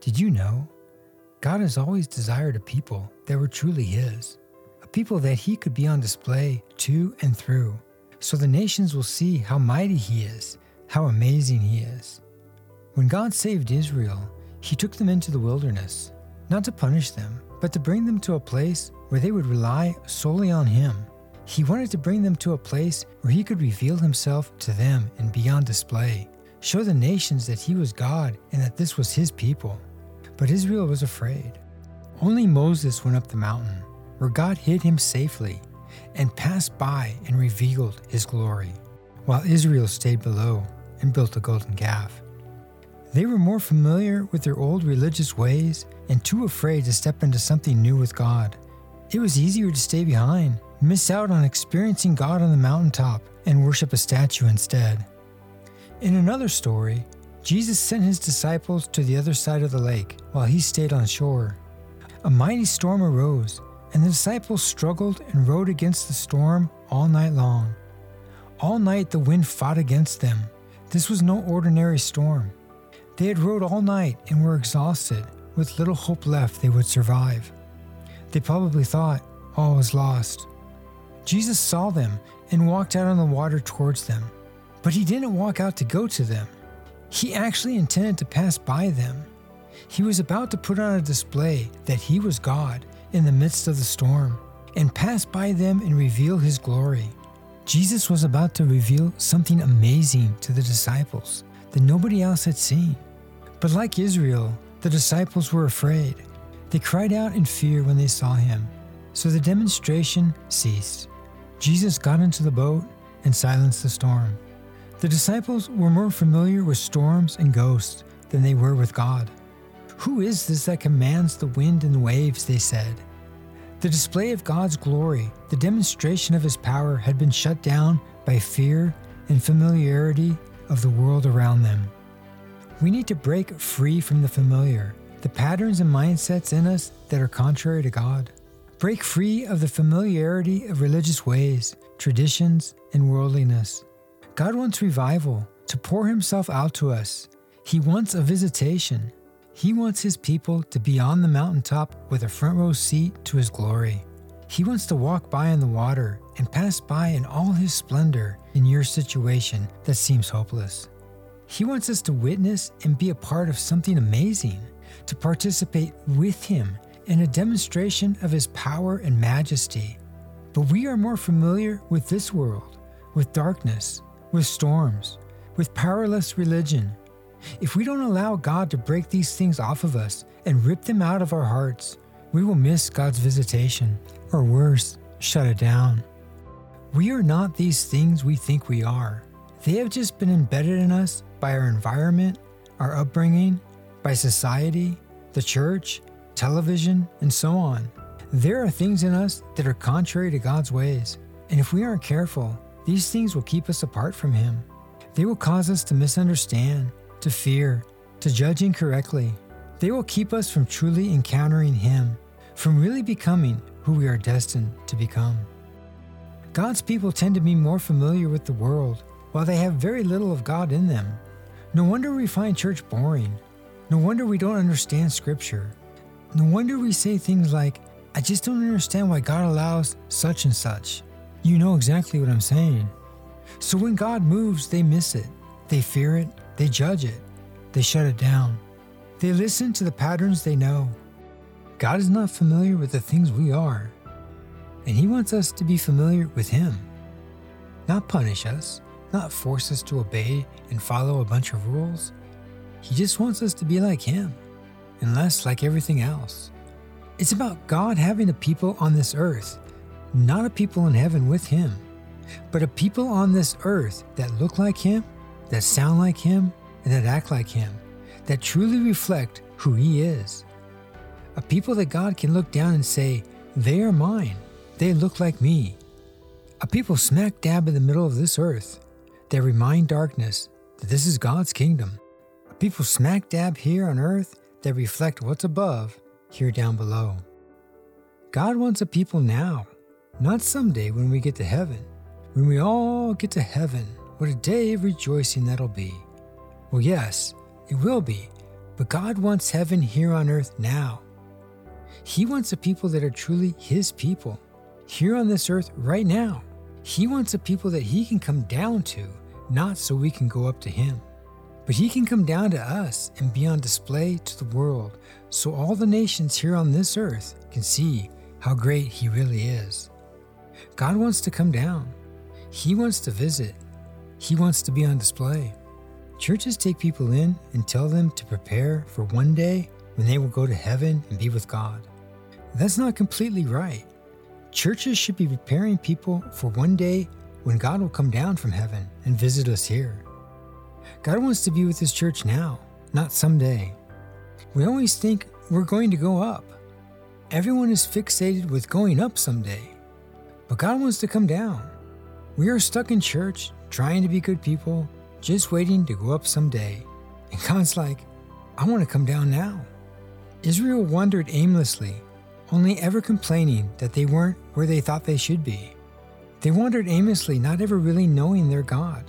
Did you know? God has always desired a people that were truly His, a people that He could be on display to and through, so the nations will see how mighty He is, how amazing He is. When God saved Israel, He took them into the wilderness, not to punish them, but to bring them to a place where they would rely solely on Him. He wanted to bring them to a place where He could reveal Himself to them and be on display, show the nations that He was God and that this was His people. But Israel was afraid. Only Moses went up the mountain, where God hid him safely, and passed by and revealed his glory, while Israel stayed below and built a golden calf. They were more familiar with their old religious ways and too afraid to step into something new with God. It was easier to stay behind, miss out on experiencing God on the mountaintop, and worship a statue instead. In another story, Jesus sent his disciples to the other side of the lake while he stayed on shore. A mighty storm arose, and the disciples struggled and rowed against the storm all night long. All night the wind fought against them. This was no ordinary storm. They had rowed all night and were exhausted, with little hope left they would survive. They probably thought all was lost. Jesus saw them and walked out on the water towards them. But he didn't walk out to go to them. He actually intended to pass by them. He was about to put on a display that he was God in the midst of the storm and pass by them and reveal his glory. Jesus was about to reveal something amazing to the disciples that nobody else had seen. But like Israel, the disciples were afraid. They cried out in fear when they saw him. So the demonstration ceased. Jesus got into the boat and silenced the storm. The disciples were more familiar with storms and ghosts than they were with God. Who is this that commands the wind and the waves? They said. The display of God's glory, the demonstration of his power, had been shut down by fear and familiarity of the world around them. We need to break free from the familiar, the patterns and mindsets in us that are contrary to God. Break free of the familiarity of religious ways, traditions, and worldliness. God wants revival, to pour Himself out to us. He wants a visitation. He wants His people to be on the mountaintop with a front row seat to His glory. He wants to walk by in the water and pass by in all His splendor in your situation that seems hopeless. He wants us to witness and be a part of something amazing, to participate with Him in a demonstration of His power and majesty. But we are more familiar with this world, with darkness, with storms, with powerless religion. If we don't allow God to break these things off of us and rip them out of our hearts, we will miss God's visitation, or worse, shut it down. We are not these things we think we are. They have just been embedded in us by our environment, our upbringing, by society, the church, television, and so on. There are things in us that are contrary to God's ways, and if we aren't careful, these things will keep us apart from Him. They will cause us to misunderstand, to fear, to judge incorrectly. They will keep us from truly encountering Him, from really becoming who we are destined to become. God's people tend to be more familiar with the world, while they have very little of God in them. No wonder we find church boring. No wonder we don't understand Scripture. No wonder we say things like, I just don't understand why God allows such and such. You know exactly what I'm saying. So when God moves, they miss it. They fear it. They judge it. They shut it down. They listen to the patterns they know. God is not familiar with the things we are, and He wants us to be familiar with Him. Not punish us, not force us to obey and follow a bunch of rules. He just wants us to be like Him, and less like everything else. It's about God having a people on this earth not a people in heaven with him, but a people on this earth that look like him, that sound like him, and that act like him, that truly reflect who he is. A people that God can look down and say, They are mine, they look like me. A people smack dab in the middle of this earth that remind darkness that this is God's kingdom. A people smack dab here on earth that reflect what's above here down below. God wants a people now not someday when we get to heaven. When we all get to heaven, what a day of rejoicing that'll be. Well, yes, it will be, But God wants heaven here on earth now. He wants a people that are truly His people here on this earth right now. He wants a people that He can come down to, not so we can go up to Him. But He can come down to us and be on display to the world so all the nations here on this earth can see how great He really is. God wants to come down, He wants to visit, He wants to be on display. Churches take people in and tell them to prepare for one day when they will go to heaven and be with God. That's not completely right. Churches should be preparing people for one day when God will come down from heaven and visit us here. God wants to be with His church now, not someday. We always think we're going to go up. Everyone is fixated with going up someday. But God wants to come down. We are stuck in church, trying to be good people, just waiting to go up someday. And God's like, I want to come down now. Israel wandered aimlessly, only ever complaining that they weren't where they thought they should be. They wandered aimlessly, not ever really knowing their God.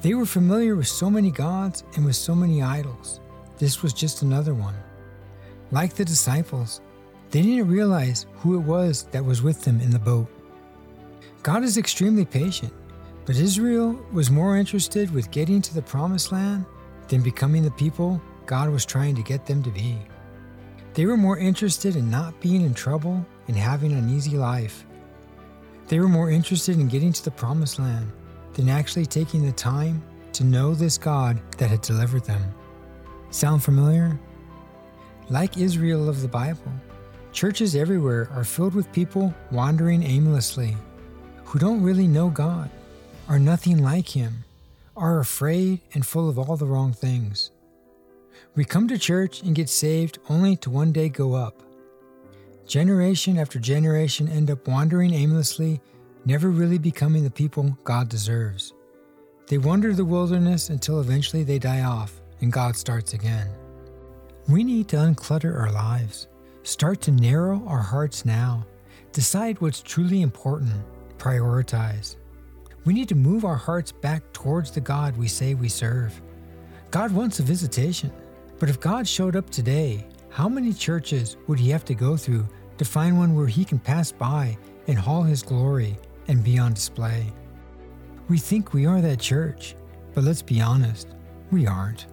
They were familiar with so many gods and with so many idols. This was just another one. Like the disciples, they didn't realize who it was that was with them in the boat. God is extremely patient, but Israel was more interested with getting to the promised land than becoming the people God was trying to get them to be. They were more interested in not being in trouble and having an easy life. They were more interested in getting to the promised land than actually taking the time to know this God that had delivered them. Sound familiar? Like Israel of the Bible, churches everywhere are filled with people wandering aimlessly, who don't really know God, are nothing like Him, are afraid and full of all the wrong things. We come to church and get saved only to one day go up. Generation after generation end up wandering aimlessly never really becoming the people God deserves. They wander the wilderness until eventually they die off and God starts again. We need to unclutter our lives, start to narrow our hearts now, decide what's truly important, prioritize. We need to move our hearts back towards the God we say we serve. God wants a visitation, but if God showed up today, how many churches would he have to go through to find one where he can pass by and haul his glory and be on display. We think we are that church, but let's be honest, we aren't.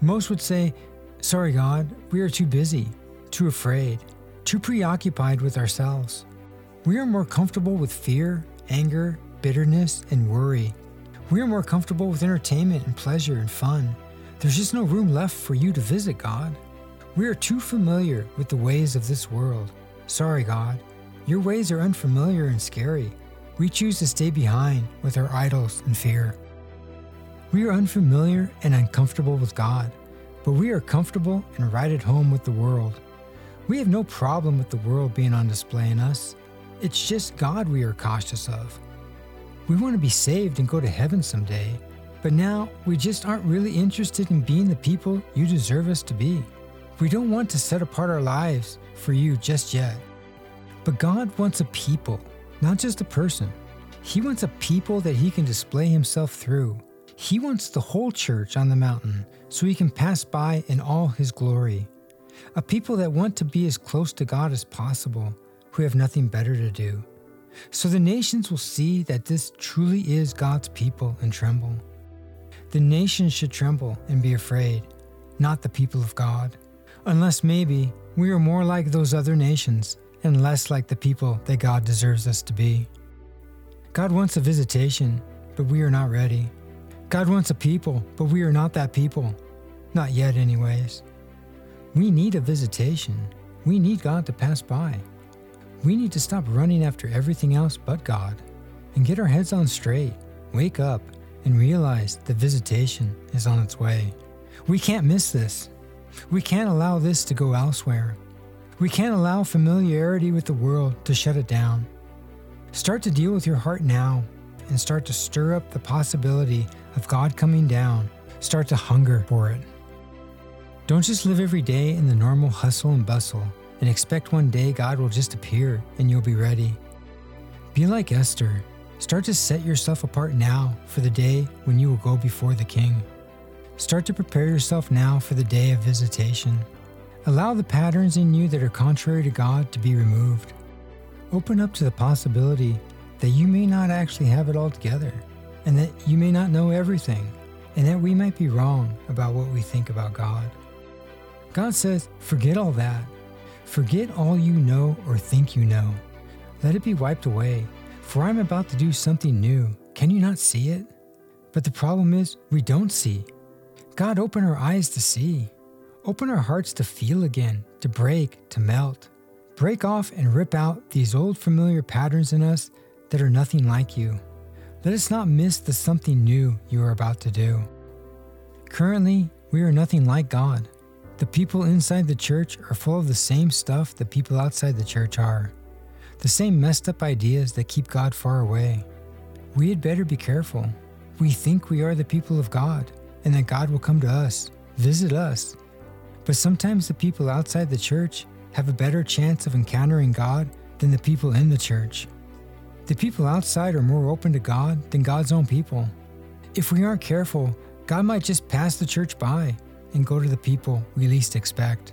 Most would say, Sorry, God, we are too busy, too afraid, too preoccupied with ourselves. We are more comfortable with fear, anger, bitterness, and worry. We are more comfortable with entertainment and pleasure and fun. There's just no room left for you to visit God. We are too familiar with the ways of this world. Sorry, God, your ways are unfamiliar and scary we choose to stay behind with our idols and fear. We are unfamiliar and uncomfortable with God, but we are comfortable and right at home with the world. We have no problem with the world being on display in us. It's just God we are cautious of. We want to be saved and go to heaven someday, but now we just aren't really interested in being the people you deserve us to be. We don't want to set apart our lives for you just yet. But God wants a people not just a person. He wants a people that he can display himself through. He wants the whole church on the mountain so he can pass by in all his glory. A people that want to be as close to God as possible, who have nothing better to do. So the nations will see that this truly is God's people and tremble. The nations should tremble and be afraid, not the people of God. Unless maybe we are more like those other nations and less like the people that God deserves us to be. God wants a visitation, but we are not ready. God wants a people, but we are not that people. Not yet, anyways. We need a visitation. We need God to pass by. We need to stop running after everything else but God and get our heads on straight, wake up, and realize the visitation is on its way. We can't miss this. We can't allow this to go elsewhere. We can't allow familiarity with the world to shut it down. Start to deal with your heart now and start to stir up the possibility of God coming down. Start to hunger for it. Don't just live every day in the normal hustle and bustle and expect one day God will just appear and you'll be ready. Be like Esther. Start to set yourself apart now for the day when you will go before the king. Start to prepare yourself now for the day of visitation. Allow the patterns in you that are contrary to God to be removed. Open up to the possibility that you may not actually have it all together, and that you may not know everything, and that we might be wrong about what we think about God. God says, forget all that. Forget all you know or think you know. Let it be wiped away, for I'm about to do something new. Can you not see it? But the problem is, we don't see. God, open our eyes to see. Open our hearts to feel again, to break, to melt. Break off and rip out these old familiar patterns in us that are nothing like you. Let us not miss the something new you are about to do. Currently, we are nothing like God. The people inside the church are full of the same stuff the people outside the church are, the same messed up ideas that keep God far away. We had better be careful. We think we are the people of God and that God will come to us, visit us. But sometimes the people outside the church have a better chance of encountering God than the people in the church. The people outside are more open to God than God's own people. If we aren't careful, God might just pass the church by and go to the people we least expect.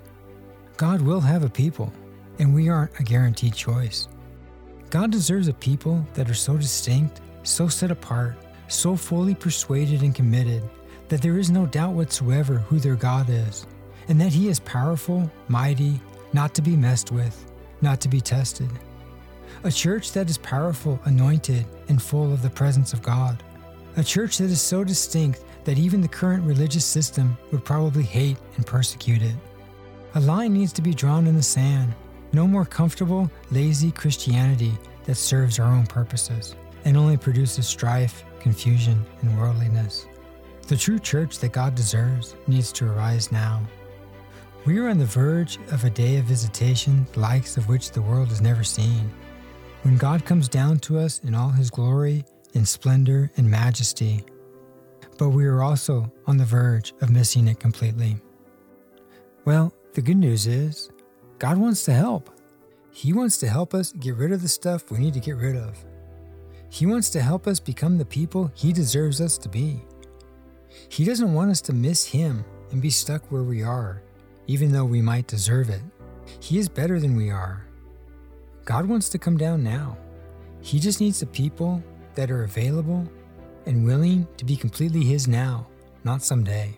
God will have a people, and we aren't a guaranteed choice. God deserves a people that are so distinct, so set apart, so fully persuaded and committed that there is no doubt whatsoever who their God is, and that He is powerful, mighty, not to be messed with, not to be tested. A church that is powerful, anointed, and full of the presence of God. A church that is so distinct that even the current religious system would probably hate and persecute it. A line needs to be drawn in the sand. No more comfortable, lazy Christianity that serves our own purposes and only produces strife, confusion, and worldliness. The true church that God deserves needs to arise now. We are on the verge of a day of visitation, the likes of which the world has never seen. When God comes down to us in all his glory, in splendor, and majesty, but we are also on the verge of missing it completely. Well, the good news is God wants to help. He wants to help us get rid of the stuff we need to get rid of. He wants to help us become the people He deserves us to be. He doesn't want us to miss Him and be stuck where we are, even though we might deserve it. He is better than we are. God wants to come down now. He just needs the people that are available and willing to be completely His now, not someday.